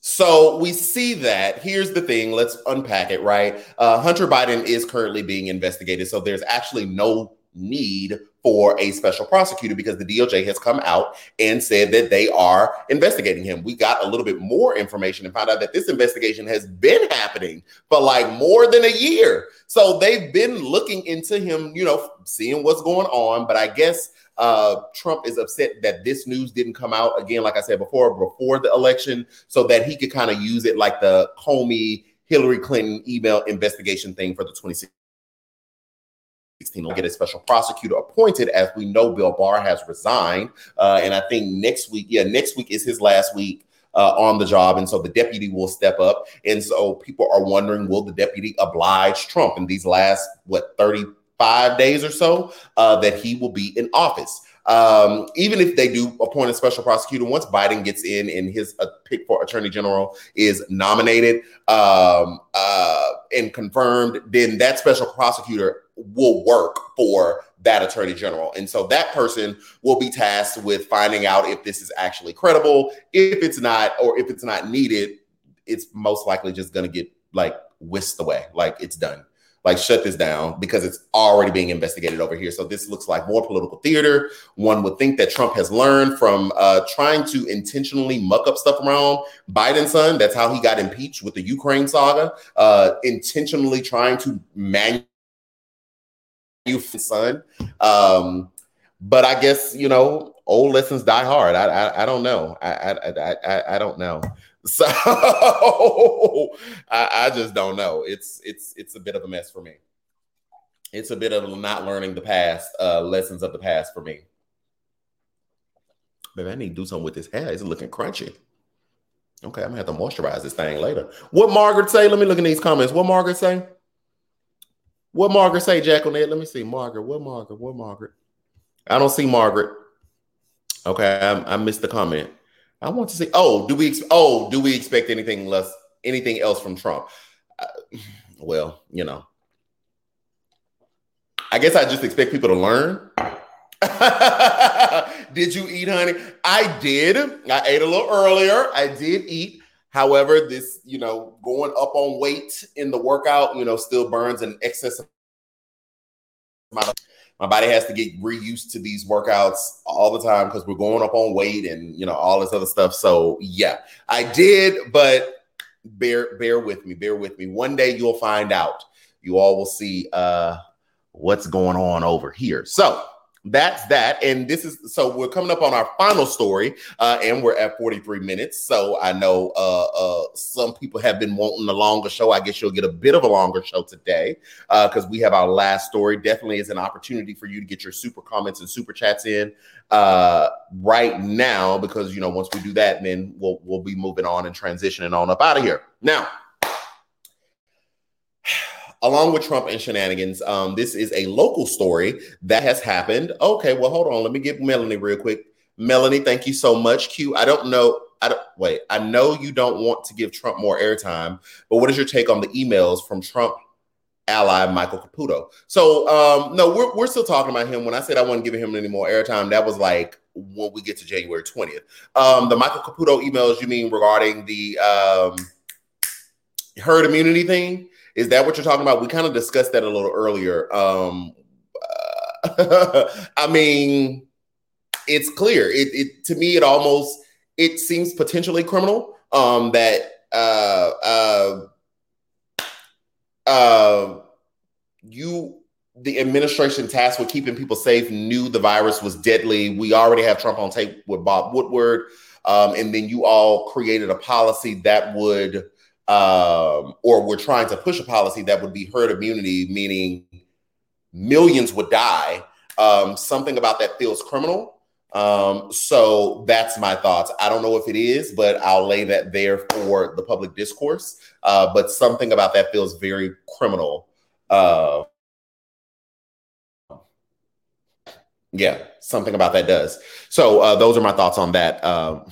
so we see that. Here's the thing. Let's unpack it, right? Uh, Hunter Biden is currently being investigated. So there's actually no need for a special prosecutor because the DOJ has come out and said that they are investigating him. We got a little bit more information and found out that this investigation has been happening for like more than a year. So they've been looking into him, you know, seeing what's going on. But I guess uh, Trump is upset that this news didn't come out again, like I said before, before the election, so that he could kind of use it like the Comey Hillary Clinton email investigation thing for the 2016 2016. We'll get a special prosecutor appointed, as we know Bill Barr has resigned. Uh, and I think next week, yeah, next week is his last week uh, on the job. And so the deputy will step up. And so people are wondering will the deputy oblige Trump in these last, what, 35 days or so uh, that he will be in office? Um, even if they do appoint a special prosecutor, once Biden gets in and his uh, pick for attorney general is nominated um, uh, and confirmed, then that special prosecutor will work for that attorney general. And so that person will be tasked with finding out if this is actually credible. If it's not, or if it's not needed, it's most likely just going to get like whisked away, like it's done. Like shut this down because it's already being investigated over here. So this looks like more political theater. One would think that Trump has learned from uh, trying to intentionally muck up stuff around Biden's son. That's how he got impeached with the Ukraine saga. Uh, intentionally trying to manufacture you son. Um, but I guess you know, old lessons die hard. I I, I don't know. I, I I I don't know. So I, I just don't know. It's it's it's a bit of a mess for me. It's a bit of not learning the past, uh, lessons of the past for me. Maybe I need to do something with this hair. It's looking crunchy. Okay, I'm gonna have to moisturize this thing later. What Margaret say? Let me look in these comments. What Margaret say? What Margaret say, Jacqueline? Let me see. Margaret. What Margaret? What Margaret? I don't see Margaret. Okay, I, I missed the comment. I want to see. Oh, do we? Oh, do we expect anything less? Anything else from Trump? Uh, well, you know, I guess I just expect people to learn. did you eat, honey? I did. I ate a little earlier. I did eat. However, this, you know, going up on weight in the workout, you know, still burns an excess amount my body has to get reused to these workouts all the time because we're going up on weight and you know all this other stuff. So yeah, I did, but bear bear with me, bear with me. One day you'll find out. You all will see uh what's going on over here. So that's that. And this is so we're coming up on our final story, uh, and we're at 43 minutes. So I know uh, uh, some people have been wanting a longer show. I guess you'll get a bit of a longer show today because uh, we have our last story. Definitely is an opportunity for you to get your super comments and super chats in uh, right now because you know once we do that, then we'll we'll be moving on and transitioning on up out of here. Now along with Trump and shenanigans, um, this is a local story that has happened. Okay, well, hold on. Let me get Melanie real quick. Melanie, thank you so much. Q, I don't know. I don't wait. I know you don't want to give Trump more airtime, but what is your take on the emails from Trump ally Michael Caputo? So, um, no, we're we're still talking about him. When I said I wasn't giving him any more airtime, that was like when we get to January twentieth. Um, the Michael Caputo emails you mean regarding the um, herd immunity thing? Is that what you're talking about? We kind of discussed that a little earlier. Um, uh, I mean, it's clear. It, it, to me, it almost it seems potentially criminal. Um, that uh, uh, uh, you the administration tasked with keeping people safe knew the virus was deadly. We already have Trump on tape with Bob Woodward, um, and then you all created a policy that would um, or we're trying to push a policy that would be herd immunity, meaning millions would die. Um, something about that feels criminal. Um, so that's my thoughts. I don't know if it is, but I'll lay that there for the public discourse. Uh, but something about that feels very criminal. Uh, yeah, something about that does. So uh, those are my thoughts on that. Um,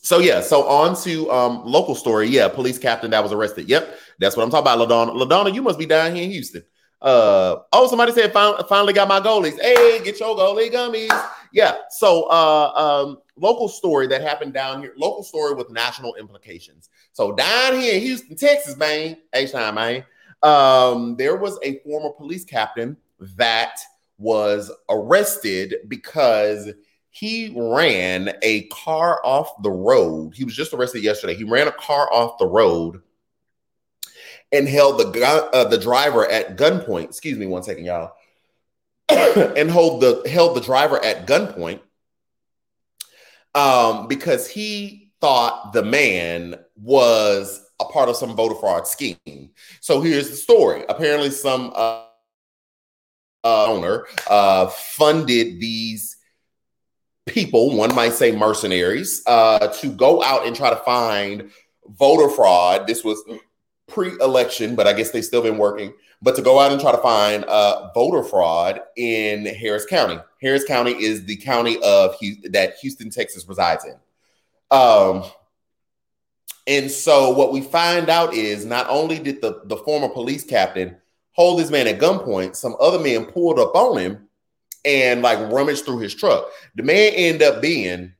so yeah, so on to um, local story. Yeah, police captain that was arrested. Yep, that's what I'm talking about. Ladonna, Ladonna, you must be down here in Houston. Uh, oh, somebody said finally got my Golis. Hey, get your Goli gummies. Yeah. So uh, um, local story that happened down here. Local story with national implications. So down here in Houston, Texas, man, H time, man. Um, there was a former police captain that was arrested because he ran a car off the road. He was just arrested yesterday. He ran a car off the road and held the uh, the driver at gunpoint. Excuse me, one second, y'all. and hold the held the driver at gunpoint um, because he thought the man was a part of some voter fraud scheme. So here's the story. Apparently, some uh, uh, owner uh, funded these people, one might say mercenaries, uh, to go out and try to find voter fraud. This was pre-election, but I guess they've still been working. But to go out and try to find uh, voter fraud in Harris County. Harris County is the county of that Houston, Texas resides in. Um, and so what we find out is not only did the, the former police captain hold this man at gunpoint, some other men pulled up on him and like rummaged through his truck. The man ended up being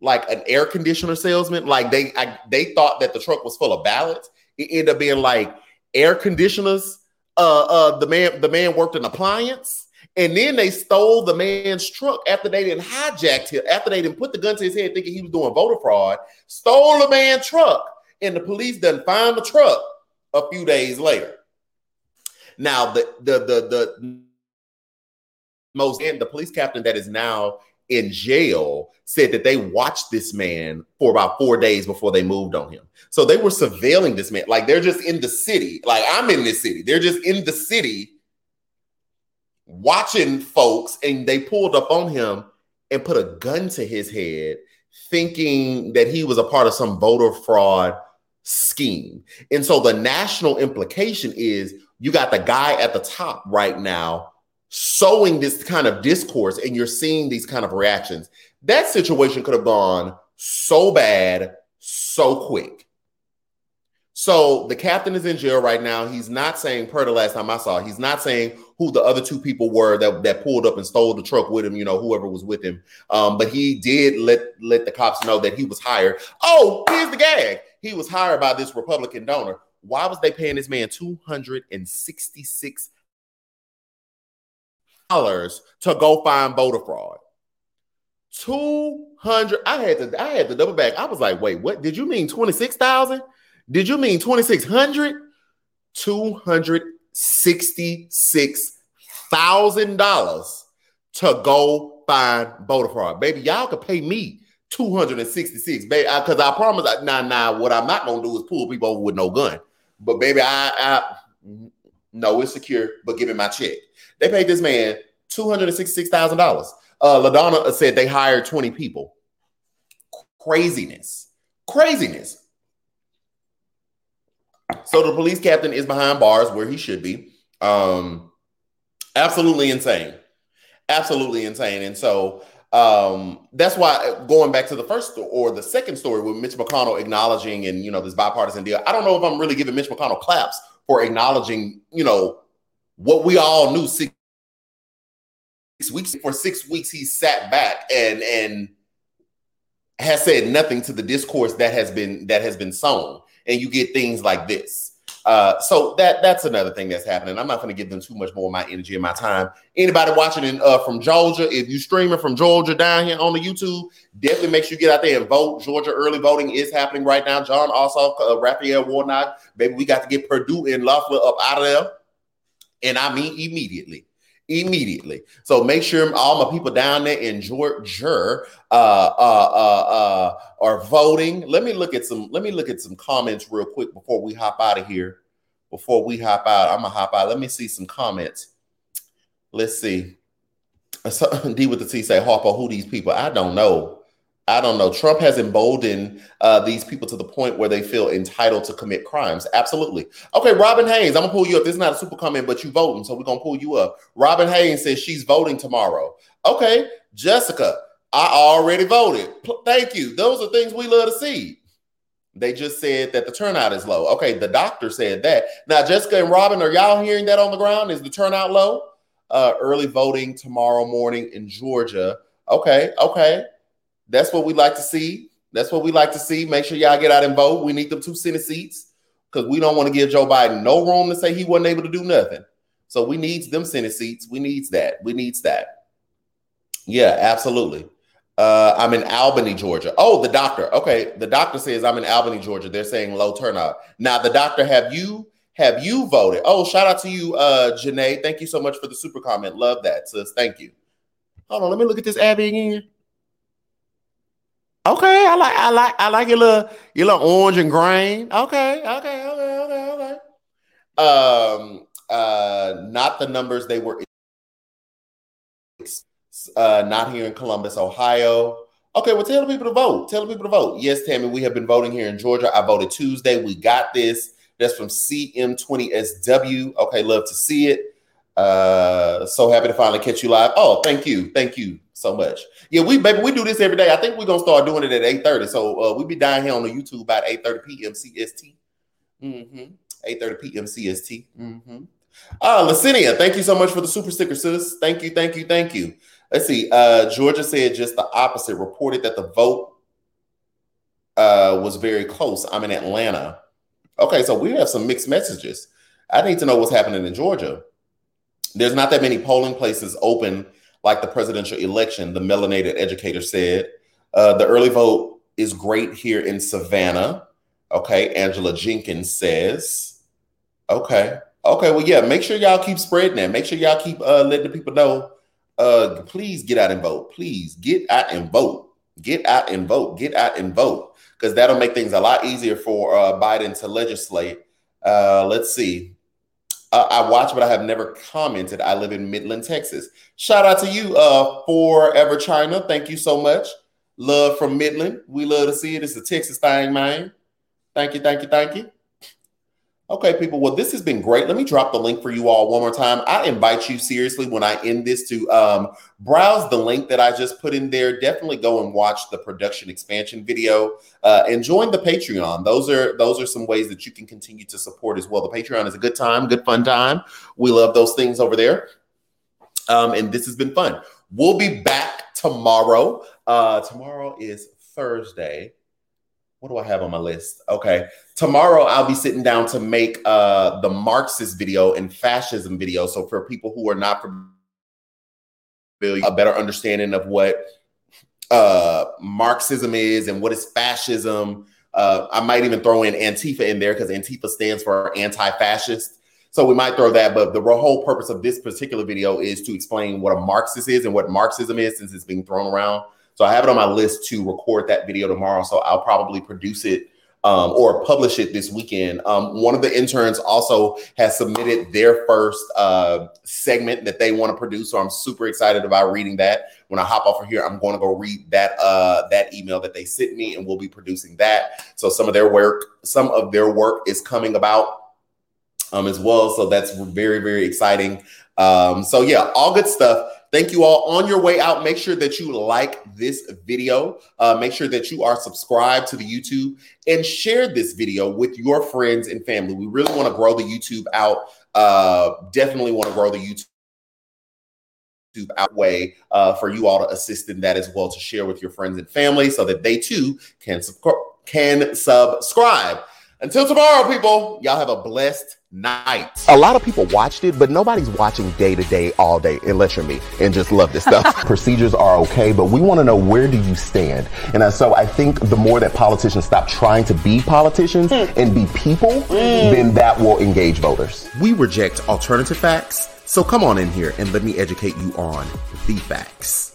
like an air conditioner salesman. Like they I, they thought that the truck was full of ballots. It ended up being like air conditioners. Uh, uh, the man the man worked an appliance, and then they stole the man's truck after they didn't hijacked him. After they didn't put the gun to his head, thinking he was doing voter fraud, stole the man's truck, and the police didn't find the truck a few days later. Now the the the the most and the police captain that is now in jail said that they watched this man for about four days before they moved on him. So they were surveilling this man. Like they're just in the city. Like I'm in this city. They're just in the city watching folks, and they pulled up on him and put a gun to his head, thinking that he was a part of some voter fraud scheme. And so the national implication is you got the guy at the top right now sowing this kind of discourse and you're seeing these kind of reactions. That situation could have gone so bad so quick. So the captain is in jail right now. He's not saying, per the last time I saw, he's not saying who the other two people were that, that pulled up and stole the truck with him, you know, whoever was with him. Um, but he did let let the cops know that he was hired. Oh, here's the gag. He was hired by this Republican donor. Why was they paying this man 266 dollars to go find voter fraud. 200 I had to I had to double back. I was like, "Wait, what? Did you mean 26,000? Did you mean 2600? $266,000 to go find voter fraud. Baby, y'all could pay me 266, baby, because I, I promise, nah, nah, what I'm not to do is pull people over with no gun. But baby, I, I mm-hmm, no, it's secure, but give me my check. They paid this man $266,000. Uh, LaDonna said they hired 20 people. Craziness. Craziness. So the police captain is behind bars where he should be. Um, absolutely insane. Absolutely insane. And so um, that's why going back to the first or the second story with Mitch McConnell acknowledging and you know this bipartisan deal. I don't know if I'm really giving Mitch McConnell claps for acknowledging, you know, what we all knew six weeks for six weeks he sat back and and has said nothing to the discourse that has been that has been sown and you get things like this uh, so that that's another thing that's happening. I'm not going to give them too much more of my energy and my time. Anybody watching in, uh, from Georgia, if you streaming from Georgia down here on the YouTube, definitely make sure you get out there and vote. Georgia early voting is happening right now. Jon Ossoff, uh, Raphael Warnock, baby, we got to get Perdue and Loeffler up out of there, and I mean immediately immediately. So make sure all my people down there in Georgia uh, uh, uh, uh, are voting. Let me look at some. Let me look at some comments real quick before we hop out of here. Before we hop out, I'm gonna hop out. Let me see some comments. Let's see. D with the T say Harper, who these people? I don't know. I don't know. Trump has emboldened uh, these people to the point where they feel entitled to commit crimes. Absolutely. Okay, Robin Haynes, I'm gonna pull you up. This is not a super comment, but you voting, so we're gonna pull you up. Robin Haynes says she's voting tomorrow. Okay, Jessica, I already voted. Thank you. Those are things we love to see. They just said that the turnout is low. Okay, the doctor said that. Now, Jessica and Robin, are y'all hearing that on the ground? Is the turnout low? Uh, early voting tomorrow morning in Georgia. Okay, okay. That's what we like to see. That's what we like to see. Make sure y'all get out and vote. We need them two Senate seats because we don't want to give Joe Biden no room to say he wasn't able to do nothing. So we needs them Senate seats. We needs that. We needs that. Yeah, absolutely. Uh, I'm in Albany, Georgia. Oh, the doctor. Okay, the doctor says I'm in Albany, Georgia. They're saying low turnout. Now, the doctor, have you have you voted? Oh, shout out to you, uh, Janae. Thank you so much for the super comment. Love that, sis. Thank you. Hold on, let me look at this Abby again. Okay, I like I like I like your little your little orange and grain. Okay, okay, okay, okay, okay. Um uh not the numbers they were Uh, not here in Columbus, Ohio. Okay, well, tell the people to vote. Tell the people to vote. Yes, Tammy, we have been voting here in Georgia. I voted Tuesday. We got this. That's from CM20SW. Okay, love to see it. Uh, so happy to finally catch you live. Oh, thank you, thank you so much. Yeah, we baby, we do this every day. I think we're gonna start doing it at eight thirty. So uh, we be down here on the YouTube about eight thirty p.m. CST. Mm-hmm. Eight thirty p.m. CST. Mm-hmm. Uh, Lacinia, thank you so much for the super sticker, sis. Thank you, thank you, thank you. Let's see. Uh, Georgia said just the opposite. Reported that the vote uh, was very close. I'm in Atlanta. Okay, so we have some mixed messages. I need to know what's happening in Georgia. There's not that many polling places open like the presidential election, the melanated educator said. Uh, the early vote is great here in Savannah. Okay, Angela Jenkins says. Okay, okay, well, yeah, make sure y'all keep spreading that. Make sure y'all keep uh, letting the people know. Uh, please get out and vote. Please get out and vote. Get out and vote. Get out and vote because that'll make things a lot easier for uh, Biden to legislate. Uh, let's see. Uh, I watch, but I have never commented. I live in Midland, Texas. Shout out to you, uh, Forever China. Thank you so much. Love from Midland. We love to see it. It's a Texas thing, man. Thank you, thank you, thank you. Okay, people. Well, this has been great. Let me drop the link for you all one more time. I invite you seriously when I end this to um, browse the link that I just put in there. Definitely go and watch the production expansion video uh, and join the Patreon. Those are those are some ways that you can continue to support as well. The Patreon is a good time, good fun time. We love those things over there. Um, and this has been fun. We'll be back tomorrow. Uh, tomorrow is Thursday what do I have on my list? Okay. Tomorrow I'll be sitting down to make uh the Marxist video and fascism video. So for people who are not familiar, a better understanding of what uh Marxism is and what is fascism. Uh, I might even throw in Antifa in there because Antifa stands for anti-fascist. So we might throw that, but the whole purpose of this particular video is to explain what a Marxist is and what Marxism is, since it's being thrown around. So I have it on my list to record that video tomorrow. So I'll probably produce it um, or publish it this weekend. Um, one of the interns also has submitted their first uh, segment that they want to produce. So I'm super excited about reading that. When I hop off of here, I'm going to go read that uh, that email that they sent me, and we'll be producing that. So some of their work, some of their work is coming about um, as well. So that's very very exciting. Um, so yeah, all good stuff. Thank you all. On your way out, make sure that you like this video. Uh, make sure that you are subscribed to the YouTube and share this video with your friends and family. We really want to grow the YouTube out. Uh, definitely want to grow the YouTube out way uh, for you all to assist in that as well to share with your friends and family so that they too can, sub- can subscribe. Until tomorrow, people, y'all have a blessed night. A lot of people watched it, but nobody's watching day to day all day unless you're me and just love this stuff. Procedures are okay, but we want to know where do you stand? And so I think the more that politicians stop trying to be politicians mm. and be people, mm. then that will engage voters. We reject alternative facts. So come on in here and let me educate you on the facts.